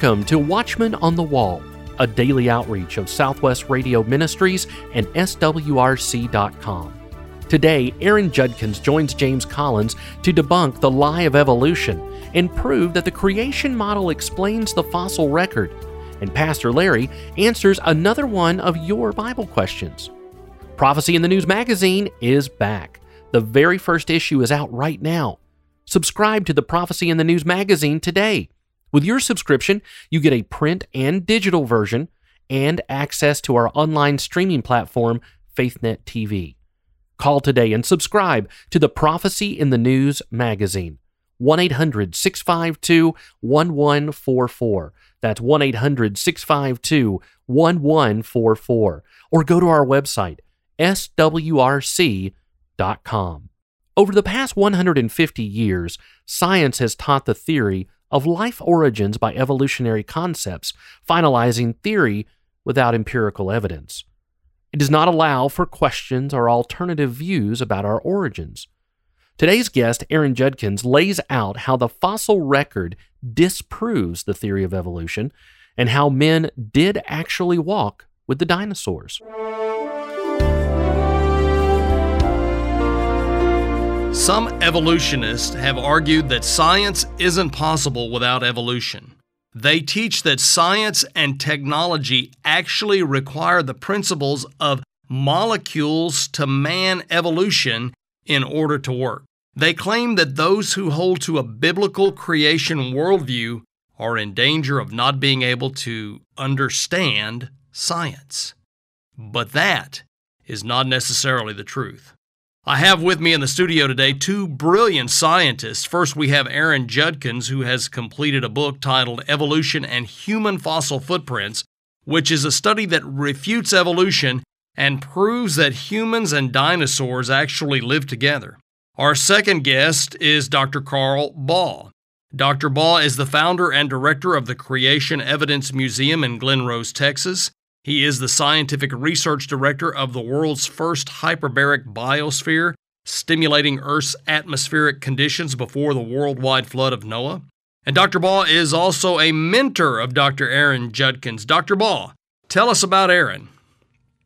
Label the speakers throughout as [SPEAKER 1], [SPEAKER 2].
[SPEAKER 1] Welcome to Watchman on the Wall, a daily outreach of Southwest Radio Ministries and SWRC.com. Today, Aaron Judkins joins James Collins to debunk the lie of evolution and prove that the creation model explains the fossil record. And Pastor Larry answers another one of your Bible questions. Prophecy in the News magazine is back. The very first issue is out right now. Subscribe to the Prophecy in the News magazine today. With your subscription, you get a print and digital version and access to our online streaming platform, FaithNet TV. Call today and subscribe to the Prophecy in the News magazine. 1 800 652 1144. That's 1 800 652 1144. Or go to our website, swrc.com. Over the past 150 years, science has taught the theory of life origins by evolutionary concepts, finalizing theory without empirical evidence. It does not allow for questions or alternative views about our origins. Today's guest, Aaron Judkins, lays out how the fossil record disproves the theory of evolution and how men did actually walk with the dinosaurs.
[SPEAKER 2] Some evolutionists have argued that science isn't possible without evolution. They teach that science and technology actually require the principles of molecules to man evolution in order to work. They claim that those who hold to a biblical creation worldview are in danger of not being able to understand science. But that is not necessarily the truth. I have with me in the studio today two brilliant scientists. First, we have Aaron Judkins, who has completed a book titled Evolution and Human Fossil Footprints, which is a study that refutes evolution and proves that humans and dinosaurs actually live together. Our second guest is Dr. Carl Baugh. Dr. Baugh is the founder and director of the Creation Evidence Museum in Glen Rose, Texas. He is the scientific research director of the world's first hyperbaric biosphere, stimulating Earth's atmospheric conditions before the worldwide flood of Noah. And Dr. Baugh is also a mentor of Dr. Aaron Judkins. Dr. Baugh, tell us about Aaron.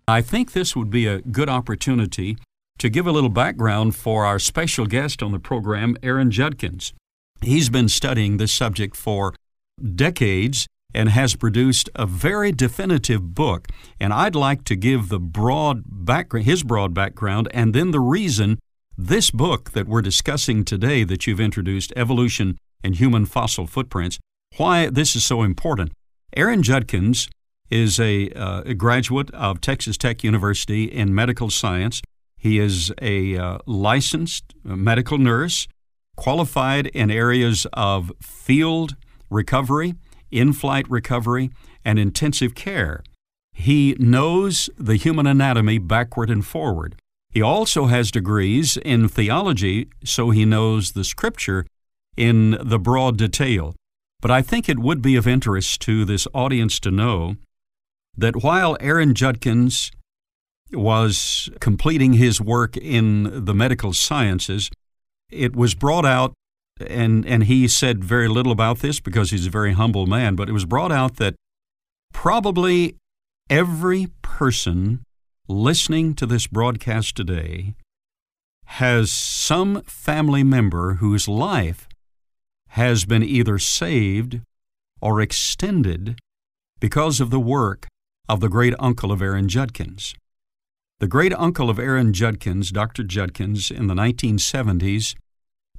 [SPEAKER 3] I think this would be a good opportunity to give a little background for our special guest on the program, Aaron Judkins. He's been studying this subject for decades and has produced a very definitive book. And I'd like to give the broad background, his broad background, and then the reason this book that we're discussing today that you've introduced, Evolution and Human Fossil Footprints, why this is so important. Aaron Judkins is a, uh, a graduate of Texas Tech University in medical science. He is a uh, licensed medical nurse, qualified in areas of field recovery in flight recovery, and intensive care. He knows the human anatomy backward and forward. He also has degrees in theology, so he knows the scripture in the broad detail. But I think it would be of interest to this audience to know that while Aaron Judkins was completing his work in the medical sciences, it was brought out and and he said very little about this because he's a very humble man, but it was brought out that probably every person listening to this broadcast today has some family member whose life has been either saved or extended because of the work of the great uncle of Aaron Judkins. The great uncle of Aaron Judkins, Dr. Judkins, in the 1970s,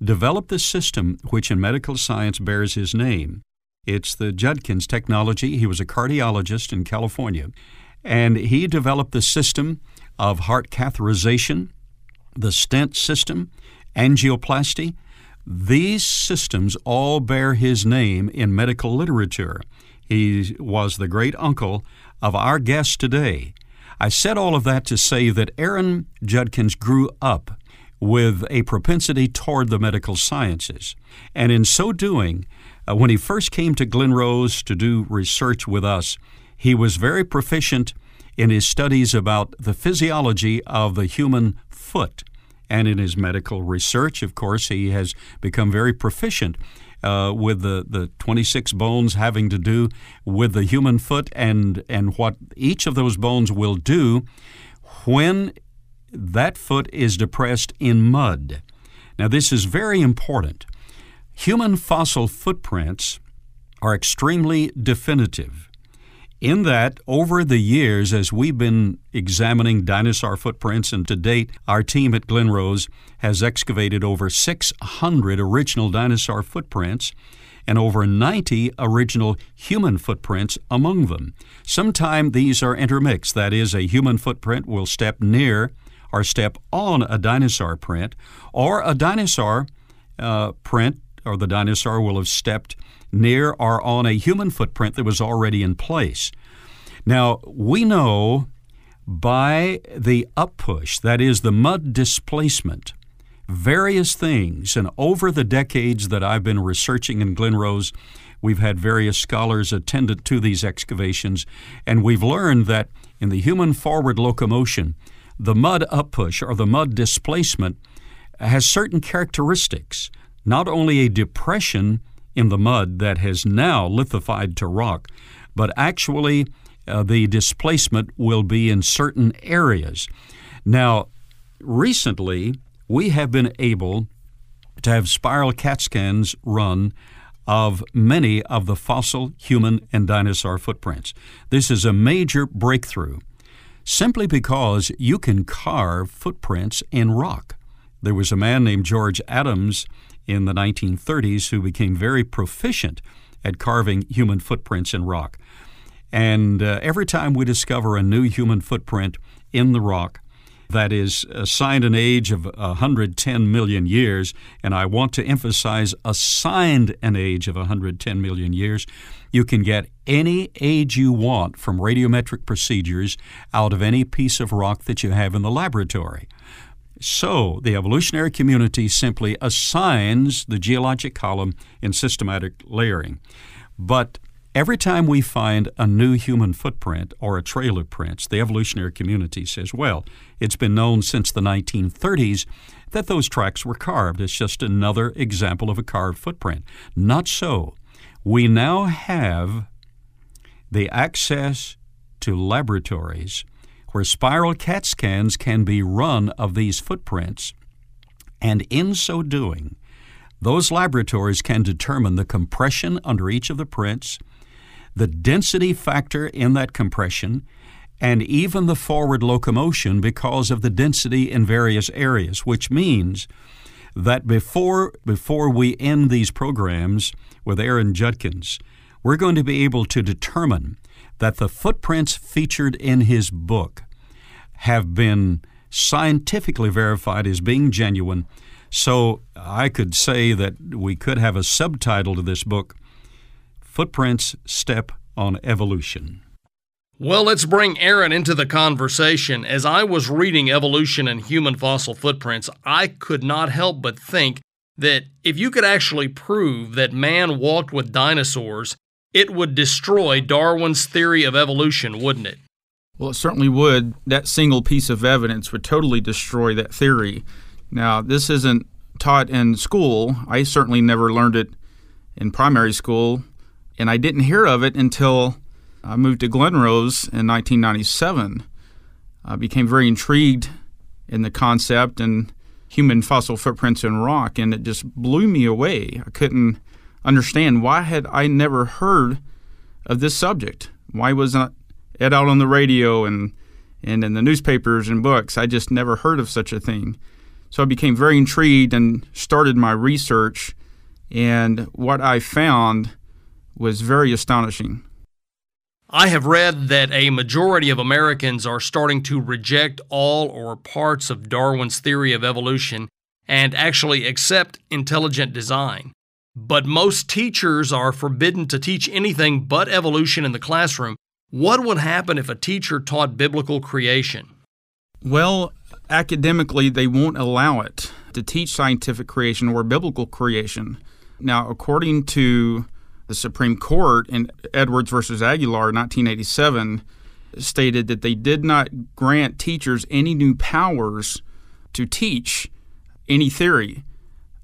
[SPEAKER 3] developed the system which in medical science bears his name. It's the Judkins technology. He was a cardiologist in California, and he developed the system of heart catheterization, the stent system, angioplasty. These systems all bear his name in medical literature. He was the great uncle of our guest today. I said all of that to say that Aaron Judkins grew up with a propensity toward the medical sciences. And in so doing, uh, when he first came to Glen Rose to do research with us, he was very proficient in his studies about the physiology of the human foot. And in his medical research, of course, he has become very proficient uh, with the, the 26 bones having to do with the human foot and, and what each of those bones will do when that foot is depressed in mud. Now, this is very important. Human fossil footprints are extremely definitive in that over the years as we've been examining dinosaur footprints and to date our team at Glen Rose has excavated over 600 original dinosaur footprints and over 90 original human footprints among them. Sometimes these are intermixed, that is, a human footprint will step near or step on a dinosaur print, or a dinosaur uh, print or the dinosaur will have stepped near or on a human footprint that was already in place. Now, we know by the uppush, that is, the mud displacement, various things. And over the decades that I've been researching in Glen Rose, we've had various scholars attendant to these excavations, and we've learned that in the human forward locomotion, the mud uppush or the mud displacement has certain characteristics not only a depression in the mud that has now lithified to rock, but actually uh, the displacement will be in certain areas. Now, recently, we have been able to have spiral CAT scans run of many of the fossil human and dinosaur footprints. This is a major breakthrough simply because you can carve footprints in rock. There was a man named George Adams in the 1930s who became very proficient at carving human footprints in rock. And uh, every time we discover a new human footprint in the rock that is uh, assigned an age of 110 million years, and I want to emphasize assigned an age of 110 million years, you can get any age you want from radiometric procedures out of any piece of rock that you have in the laboratory. So, the evolutionary community simply assigns the geologic column in systematic layering. But every time we find a new human footprint or a trail of prints, the evolutionary community says, well, it's been known since the 1930s that those tracks were carved. It's just another example of a carved footprint. Not so. We now have the access to laboratories where spiral CAT scans can be run of these footprints, and in so doing, those laboratories can determine the compression under each of the prints, the density factor in that compression, and even the forward locomotion because of the density in various areas, which means that before, before we end these programs with Aaron Judkins, we're going to be able to determine that the footprints featured in his book have been scientifically verified as being genuine. So I could say that we could have a subtitle to this book Footprints Step on Evolution.
[SPEAKER 2] Well, let's bring Aaron into the conversation. As I was reading Evolution and Human Fossil Footprints, I could not help but think that if you could actually prove that man walked with dinosaurs, it would destroy Darwin's theory of evolution, wouldn't it?
[SPEAKER 4] Well, it certainly would. That single piece of evidence would totally destroy that theory. Now, this isn't taught in school. I certainly never learned it in primary school, and I didn't hear of it until I moved to Glen Rose in 1997. I became very intrigued in the concept and human fossil footprints in rock, and it just blew me away. I couldn't understand why had I never heard of this subject. Why was not it out on the radio and and in the newspapers and books? I just never heard of such a thing. So I became very intrigued and started my research, and what I found was very astonishing.
[SPEAKER 2] I have read that a majority of Americans are starting to reject all or parts of Darwin's theory of evolution and actually accept intelligent design. But most teachers are forbidden to teach anything but evolution in the classroom. What would happen if a teacher taught biblical creation?
[SPEAKER 4] Well, academically, they won't allow it to teach scientific creation or biblical creation. Now, according to the Supreme Court in Edwards versus Aguillard, 1987, stated that they did not grant teachers any new powers to teach any theory.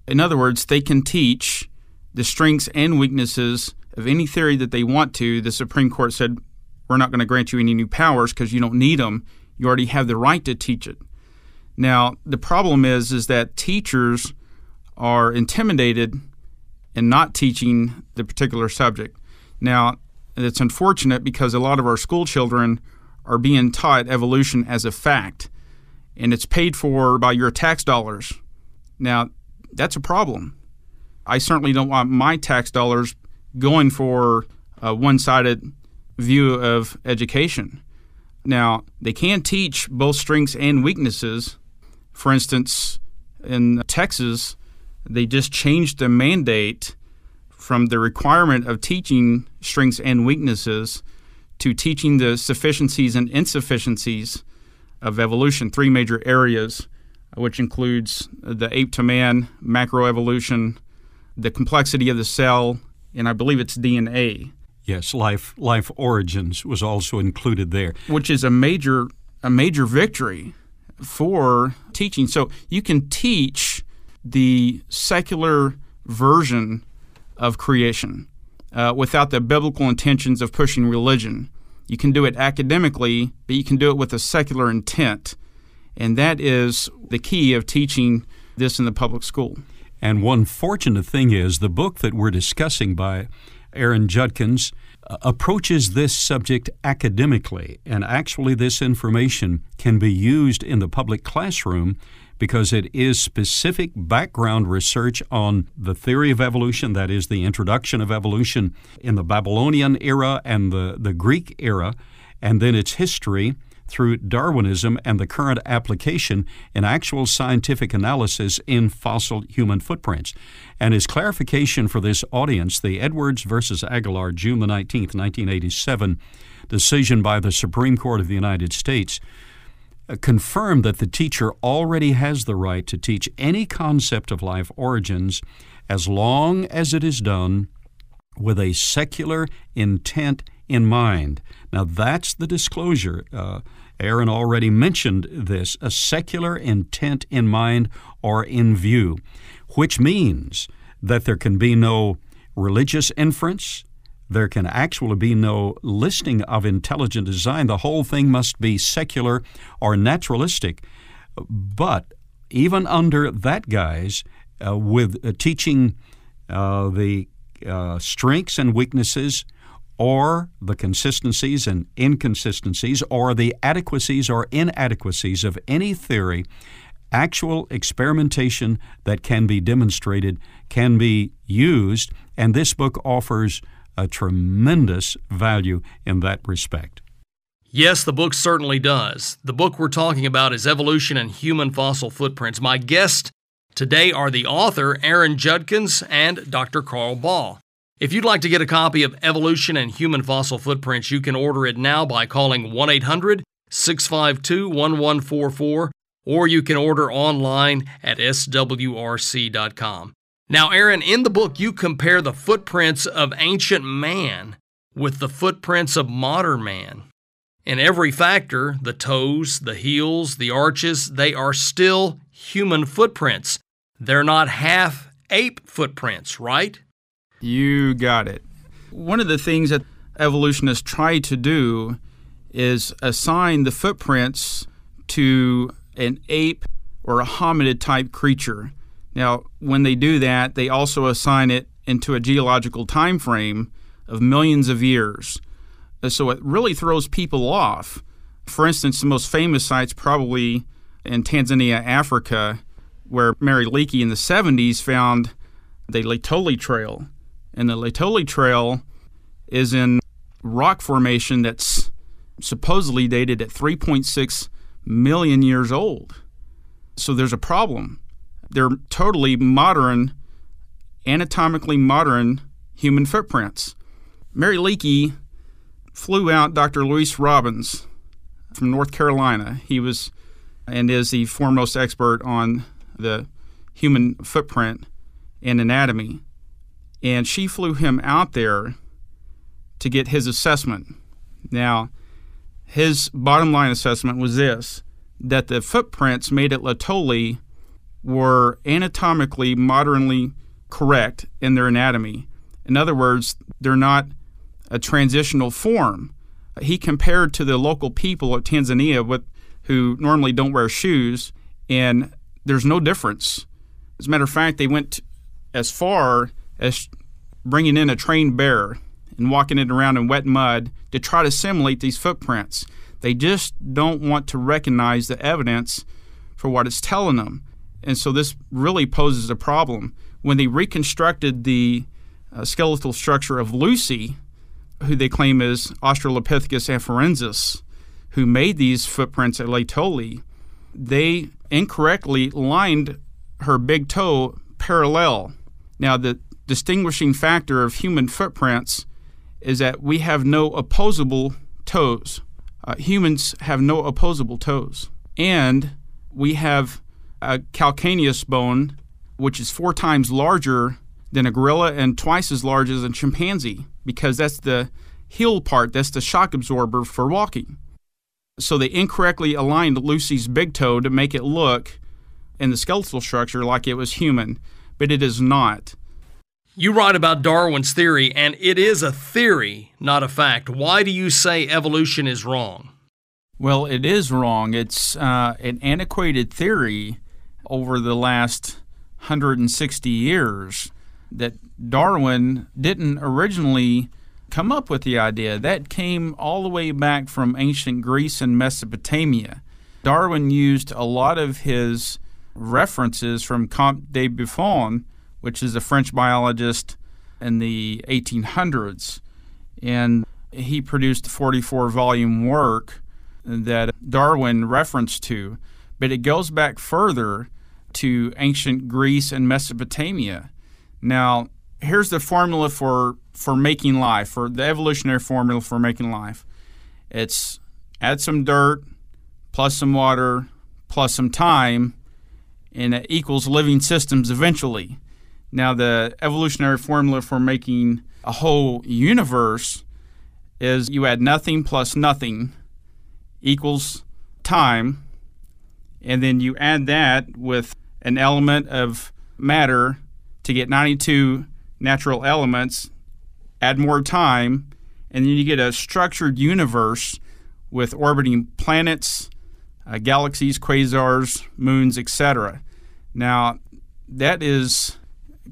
[SPEAKER 4] In other words, they can teach the strengths and weaknesses of any theory that they want to. The Supreme Court said, We're not going to grant you any new powers because you don't need them. You already have the right to teach it. Now, the problem is, is that teachers are intimidated in not teaching the particular subject. Now, it's unfortunate because a lot of our school children are being taught evolution as a fact, and it's paid for by your tax dollars. Now, that's a problem. I certainly don't want my tax dollars going for a one sided view of education. Now, they can teach both strengths and weaknesses. For instance, in Texas, they just changed the mandate from the requirement of teaching strengths and weaknesses to teaching the sufficiencies and insufficiencies of evolution, three major areas, uh, which includes the ape to man, macroevolution, the complexity of the cell, and I believe it's DNA.
[SPEAKER 3] Yes, life life origins was also included there,
[SPEAKER 4] which is a major a major victory for teaching. So you can teach the secular version of creation uh, without the biblical intentions of pushing religion. You can do it academically, but you can do it with a secular intent. And that is the key of teaching this in the public school.
[SPEAKER 3] And one fortunate thing is the book that we're discussing by Aaron Judkins uh, approaches this subject academically, and actually, this information can be used in the public classroom because it is specific background research on the theory of evolution, that is, the introduction of evolution in the Babylonian era and the, the Greek era, and then its history through Darwinism and the current application in actual scientific analysis in fossil human footprints. And as clarification for this audience, the Edwards versus Aguillard, June the 19th, 1987 decision by the Supreme Court of the United States uh, confirmed that the teacher already has the right to teach any concept of life origins as long as it is done with a secular intent in mind. Now, that's the disclosure. Uh, Aaron already mentioned this a secular intent in mind or in view, which means that there can be no religious inference, there can actually be no listing of intelligent design. The whole thing must be secular or naturalistic. But even under that guise, uh, with uh, teaching uh, the uh, strengths and weaknesses or the consistencies and inconsistencies or the adequacies or inadequacies of any theory, actual experimentation that can be demonstrated can be used, and this book offers a tremendous value in that respect.
[SPEAKER 2] Yes, the book certainly does. The book we're talking about is Evolution and Human Fossil Footprints. My guests today are the author, Aaron Judkins, and Dr. Carl Baugh. If you'd like to get a copy of Evolution and Human Fossil Footprints, you can order it now by calling 1 800 652 1144, or you can order online at swrc.com. Now, Aaron, in the book, you compare the footprints of ancient man with the footprints of modern man. In every factor, the toes, the heels, the arches, they are still human footprints. They're not half ape footprints, right?
[SPEAKER 4] You got it. One of the things that evolutionists try to do is assign the footprints to an ape or a hominid type creature. Now, when they do that, they also assign it into a geological time frame of millions of years. Uh, so it really throws people off. For instance, the most famous site's probably in Tanzania, Africa, where Mary Leakey in the 70s found the Laetoli Trail. And the Laetoli Trail is in rock formation that's supposedly dated at 3.6 million years old. So there's a problem. They're totally modern, anatomically modern human footprints. Mary Leakey flew out Dr. Louise Robbins from North Carolina. He was and is the foremost expert on the human footprint and anatomy and she flew him out there to get his assessment. Now, his bottom line assessment was this that the footprints made at Laetoli were anatomically modernly correct in their anatomy. In other words, they're not a transitional form. He compared to the local people of Tanzania with, who normally don't wear shoes, and there's no difference. As a matter of fact, they went as far as bringing in a trained bear and walking it around in wet mud to try to simulate these footprints. They just don't want to recognize the evidence for what it's telling them. And so this really poses a problem. When they reconstructed the uh, skeletal structure of Lucy, who they claim is Australopithecus afarensis, who made these footprints at Laetoli, they incorrectly lined her big toe parallel. Now, the distinguishing factor of human footprints is that we have no opposable toes. Uh, humans have no opposable toes. And we have a calcaneus bone, which is four times larger than a gorilla and twice as large as a chimpanzee, because that's the heel part, that's the shock absorber for walking. So they incorrectly aligned Lucy's big toe to make it look in the skeletal structure like it was human, but it is not.
[SPEAKER 2] You write about Darwin's theory, and it is a theory, not a fact. Why do you say evolution is wrong?
[SPEAKER 4] Well, it is wrong. It's uh, an antiquated theory over the last 160 years that Darwin didn't originally come up with the idea. That came all the way back from ancient Greece and Mesopotamia. Darwin used a lot of his references from Comte de Buffon, which is a French biologist in the 1800s, and he produced a 44 volume work that Darwin referenced to. But it goes back further to ancient Greece and Mesopotamia. Now, here's the formula for, for making life, for the evolutionary formula for making life. It's add some dirt, plus some water, plus some time, and it equals living systems eventually. Now, the evolutionary formula for making a whole universe is you add nothing plus nothing equals time, and then you add that with an element of matter to get 92 natural elements, add more time, and then you get a structured universe with orbiting planets, uh, galaxies, quasars, moons, etc. Now, that is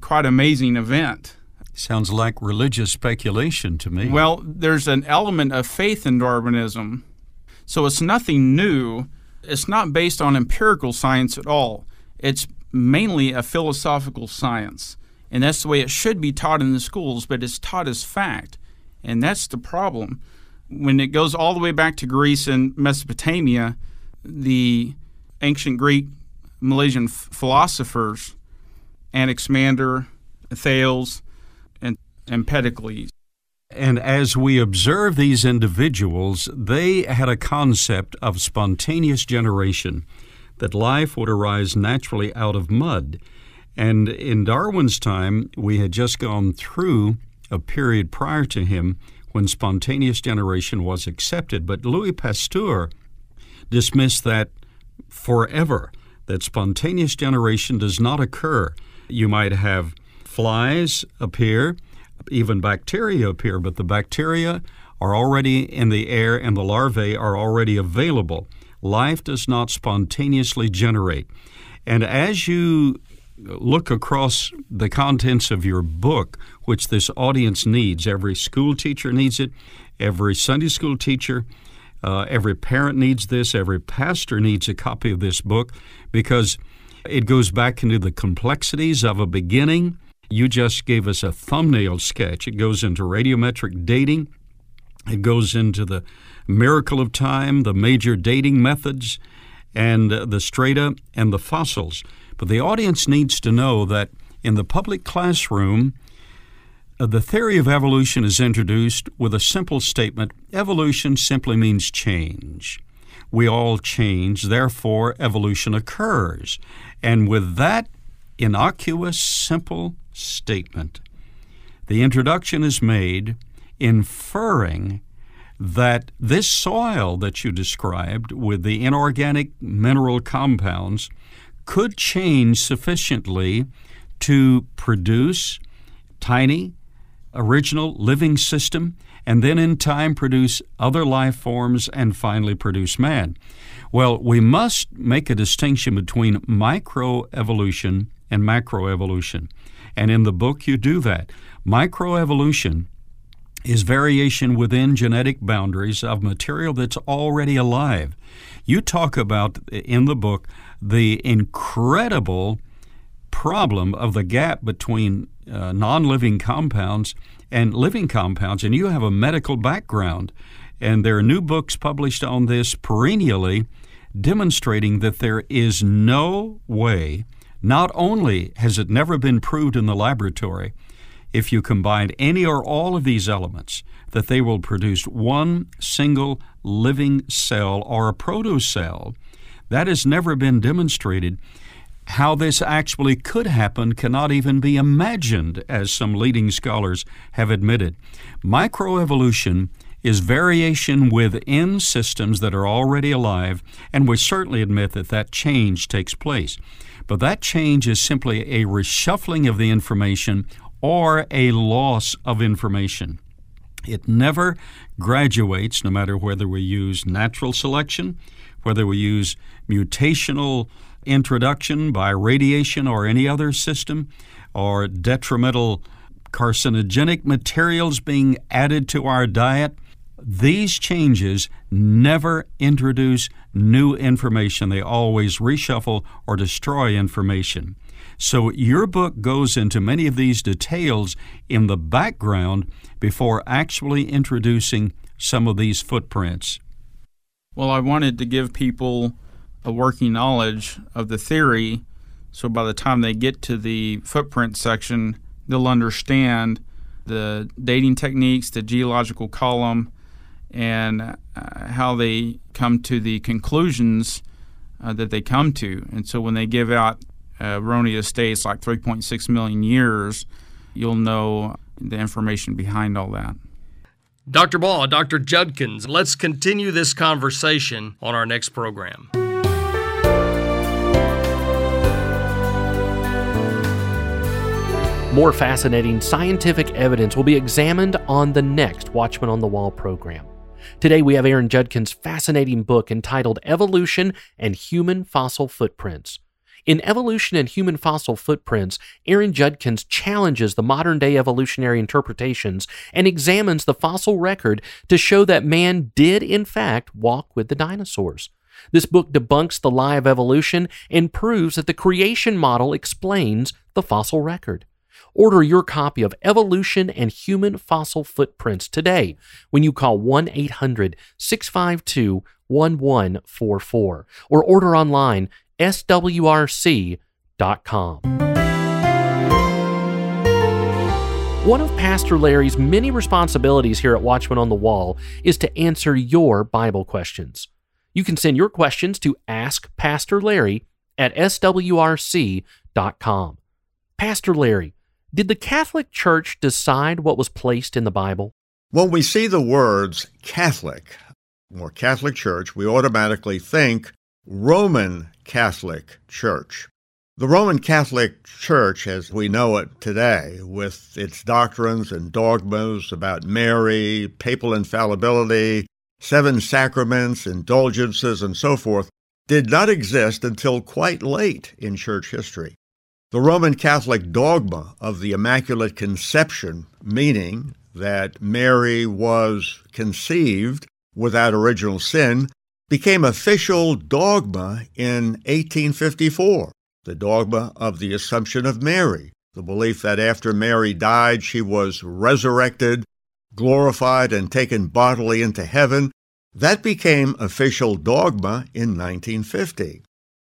[SPEAKER 4] quite an amazing event.
[SPEAKER 3] Sounds like religious speculation to me.
[SPEAKER 4] Well, there's an element of faith in Darwinism. So it's nothing new. It's not based on empirical science at all. It's mainly a philosophical science. And that's the way it should be taught in the schools, but it's taught as fact. And that's the problem. When it goes all the way back to Greece and Mesopotamia, the ancient Greek Milesian philosophers, Anaximander, Thales, and Empedocles.
[SPEAKER 3] And as we observe these individuals, they had a concept of spontaneous generation, that life would arise naturally out of mud. And in Darwin's time, we had just gone through a period prior to him when spontaneous generation was accepted. But Louis Pasteur dismissed that forever, that spontaneous generation does not occur. You might have flies appear, even bacteria appear, but the bacteria are already in the air and the larvae are already available. Life does not spontaneously generate. And as you look across the contents of your book, which this audience needs. Every school teacher needs it, every Sunday school teacher, uh, every parent needs this, every pastor needs a copy of this book because it goes back into the complexities of a beginning. You just gave us a thumbnail sketch. It goes into radiometric dating, it goes into the miracle of time, the major dating methods, and the strata and the fossils. But the audience needs to know that in the public classroom, uh, the theory of evolution is introduced with a simple statement evolution simply means change. We all change, therefore, evolution occurs. And with that innocuous, simple statement, the introduction is made inferring that this soil that you described with the inorganic mineral compounds could change sufficiently to produce tiny, original living system, and then in time produce other life forms and finally produce man. Well, we must make a distinction between microevolution and macroevolution. And in the book, you do that. Microevolution is variation within genetic boundaries of material that's already alive. You talk about in the book the incredible problem of the gap between uh, non living compounds and living compounds, and you have a medical background. And there are new books published on this perennially demonstrating that there is no way, not only has it never been proved in the laboratory, if you combine any or all of these elements, that they will produce one single living cell or a protocell. That has never been demonstrated. How this actually could happen cannot even be imagined, as some leading scholars have admitted. Microevolution is variation within systems that are already alive, and we certainly admit that that change takes place. But that change is simply a reshuffling of the information or a loss of information. It never graduates, no matter whether we use natural selection, whether we use mutational introduction by radiation or any other system, or detrimental carcinogenic materials being added to our diet. These changes never introduce new information. They always reshuffle or destroy information. So your book goes into many of these details in the background before actually introducing some of these footprints.
[SPEAKER 4] Well, I wanted to give people a working knowledge of the theory so by the time they get to the footprint section, they'll understand the dating techniques, the geological column, and uh, how they come to the conclusions uh, that they come to. And so when they give out Uh, erroneous dates like 3.6 million years, you'll know the information behind all that.
[SPEAKER 2] Dr. Baugh, Dr. Judkins, let's continue this conversation on our next program.
[SPEAKER 1] More fascinating scientific evidence will be examined on the next Watchman on the Wall program. Today, we have Aaron Judkins' fascinating book entitled Evolution and Human Fossil Footprints. In Evolution and Human Fossil Footprints, Aaron Judkins challenges the modern day evolutionary interpretations and examines the fossil record to show that man did, in fact, walk with the dinosaurs. This book debunks the lie of evolution and proves that the creation model explains the fossil record. Order your copy of Evolution and Human Fossil Footprints today when you call 1 800 652 1144 or order online swrc.com. One of Pastor Larry's many responsibilities here at Watchman on the Wall is to answer your Bible questions. You can send your questions to Ask Pastor Larry at swrc.com. Pastor Larry, did the Catholic Church decide what was placed in the Bible?
[SPEAKER 5] When we see the words Catholic or Catholic Church, we automatically think Roman Catholic Church. The Roman Catholic Church, as we know it today, with its doctrines and dogmas about Mary, papal infallibility, seven sacraments, indulgences, and so forth, did not exist until quite late in church history. The Roman Catholic dogma of the Immaculate Conception, meaning that Mary was conceived without original sin, became official dogma in 1854, the dogma of the Assumption of Mary, the belief that after Mary died, she was resurrected, glorified, and taken bodily into heaven. That became official dogma in 1950.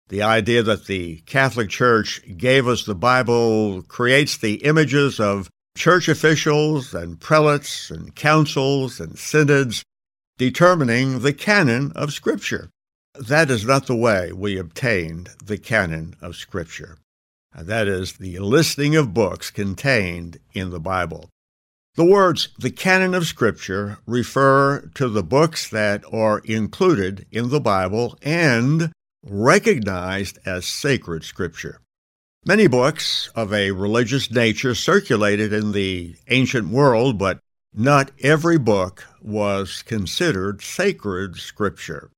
[SPEAKER 5] The idea that the Catholic Church gave us the Bible creates the images of church officials and prelates and councils and synods determining the canon of Scripture. That is not the way we obtained the canon of Scripture. Uh, that is the listing of books contained in the Bible. The words the canon of Scripture refer to the books that are included in the Bible and recognized as sacred Scripture. Many books of a religious nature circulated in the ancient world, but not every book was considered sacred scripture.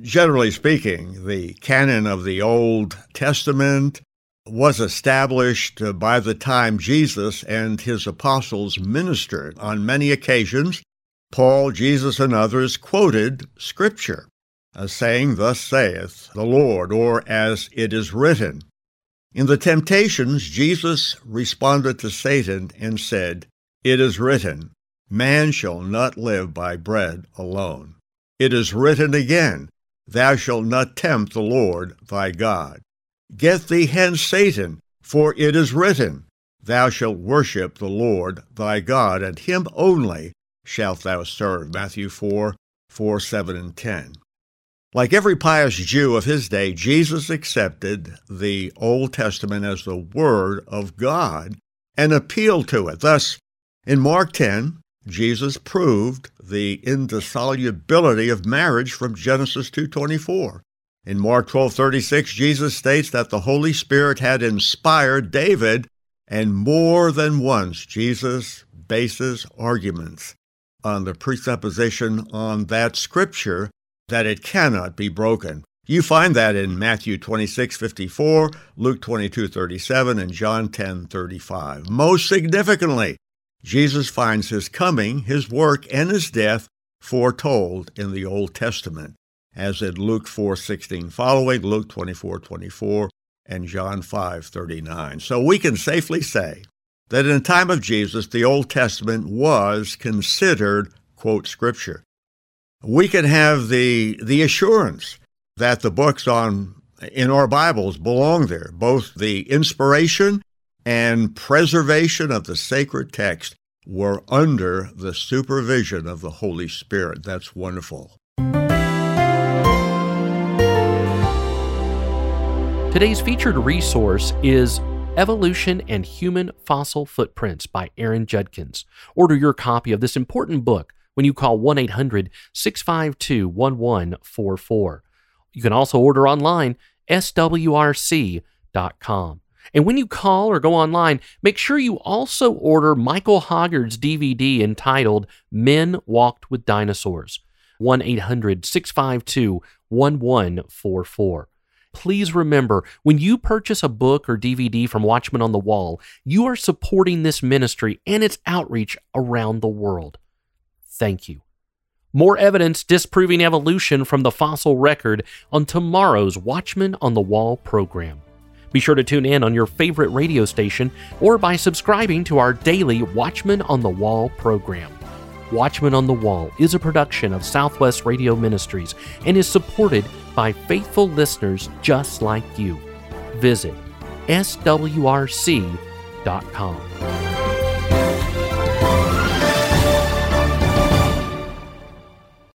[SPEAKER 5] Generally speaking, the canon of the Old Testament was established by the time Jesus and his apostles ministered. On many occasions, Paul, Jesus, and others quoted Scripture, as saying, Thus saith the Lord, or as it is written. In the temptations, Jesus responded to Satan and said, It is written, Man shall not live by bread alone. It is written again, Thou shalt not tempt the Lord thy God. Get thee hence, Satan, for it is written, Thou shalt worship the Lord thy God, and him only shalt thou serve. Matthew 4 4, 7, and 10. Like every pious Jew of his day, Jesus accepted the Old Testament as the Word of God and appealed to it. Thus, in Mark 10, Jesus proved the indissolubility of marriage from Genesis 2:24. In Mark 12:36, Jesus states that the Holy Spirit had inspired David, and more than once Jesus bases arguments on the presupposition on that scripture that it cannot be broken. You find that in Matthew 26:54, Luke 22:37, and John 10:35. Most significantly, Jesus finds his coming, his work, and his death foretold in the Old Testament, as in Luke 4:16 following, Luke 24:24, and John 5:39. So we can safely say that in the time of Jesus, the Old Testament was considered quote scripture we can have the the assurance that the books on in our Bibles belong there, both the inspiration and preservation of the sacred text were under the supervision of the Holy Spirit. That's wonderful.
[SPEAKER 1] Today's featured resource is Evolution and Human Fossil Footprints by Aaron Judkins. Order your copy of this important book when you call 1 800 652 1144. You can also order online, swrc.com. And when you call or go online, make sure you also order Michael Hoggard's DVD entitled Men Walked with Dinosaurs. 1 800 652 1144. Please remember when you purchase a book or DVD from Watchmen on the Wall, you are supporting this ministry and its outreach around the world. Thank you. More evidence disproving evolution from the fossil record on tomorrow's Watchmen on the Wall program. Be sure to tune in on your favorite radio station or by subscribing to our daily Watchmen on the Wall program. Watchmen on the Wall is a production of Southwest Radio Ministries and is supported by faithful listeners just like you. Visit swrc.com.